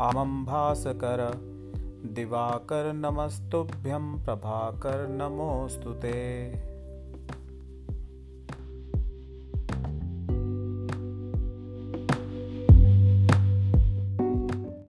आमं भासकर। दिवाकर नमस्तुभ्यं प्रभाकर नमोऽस्तु ते।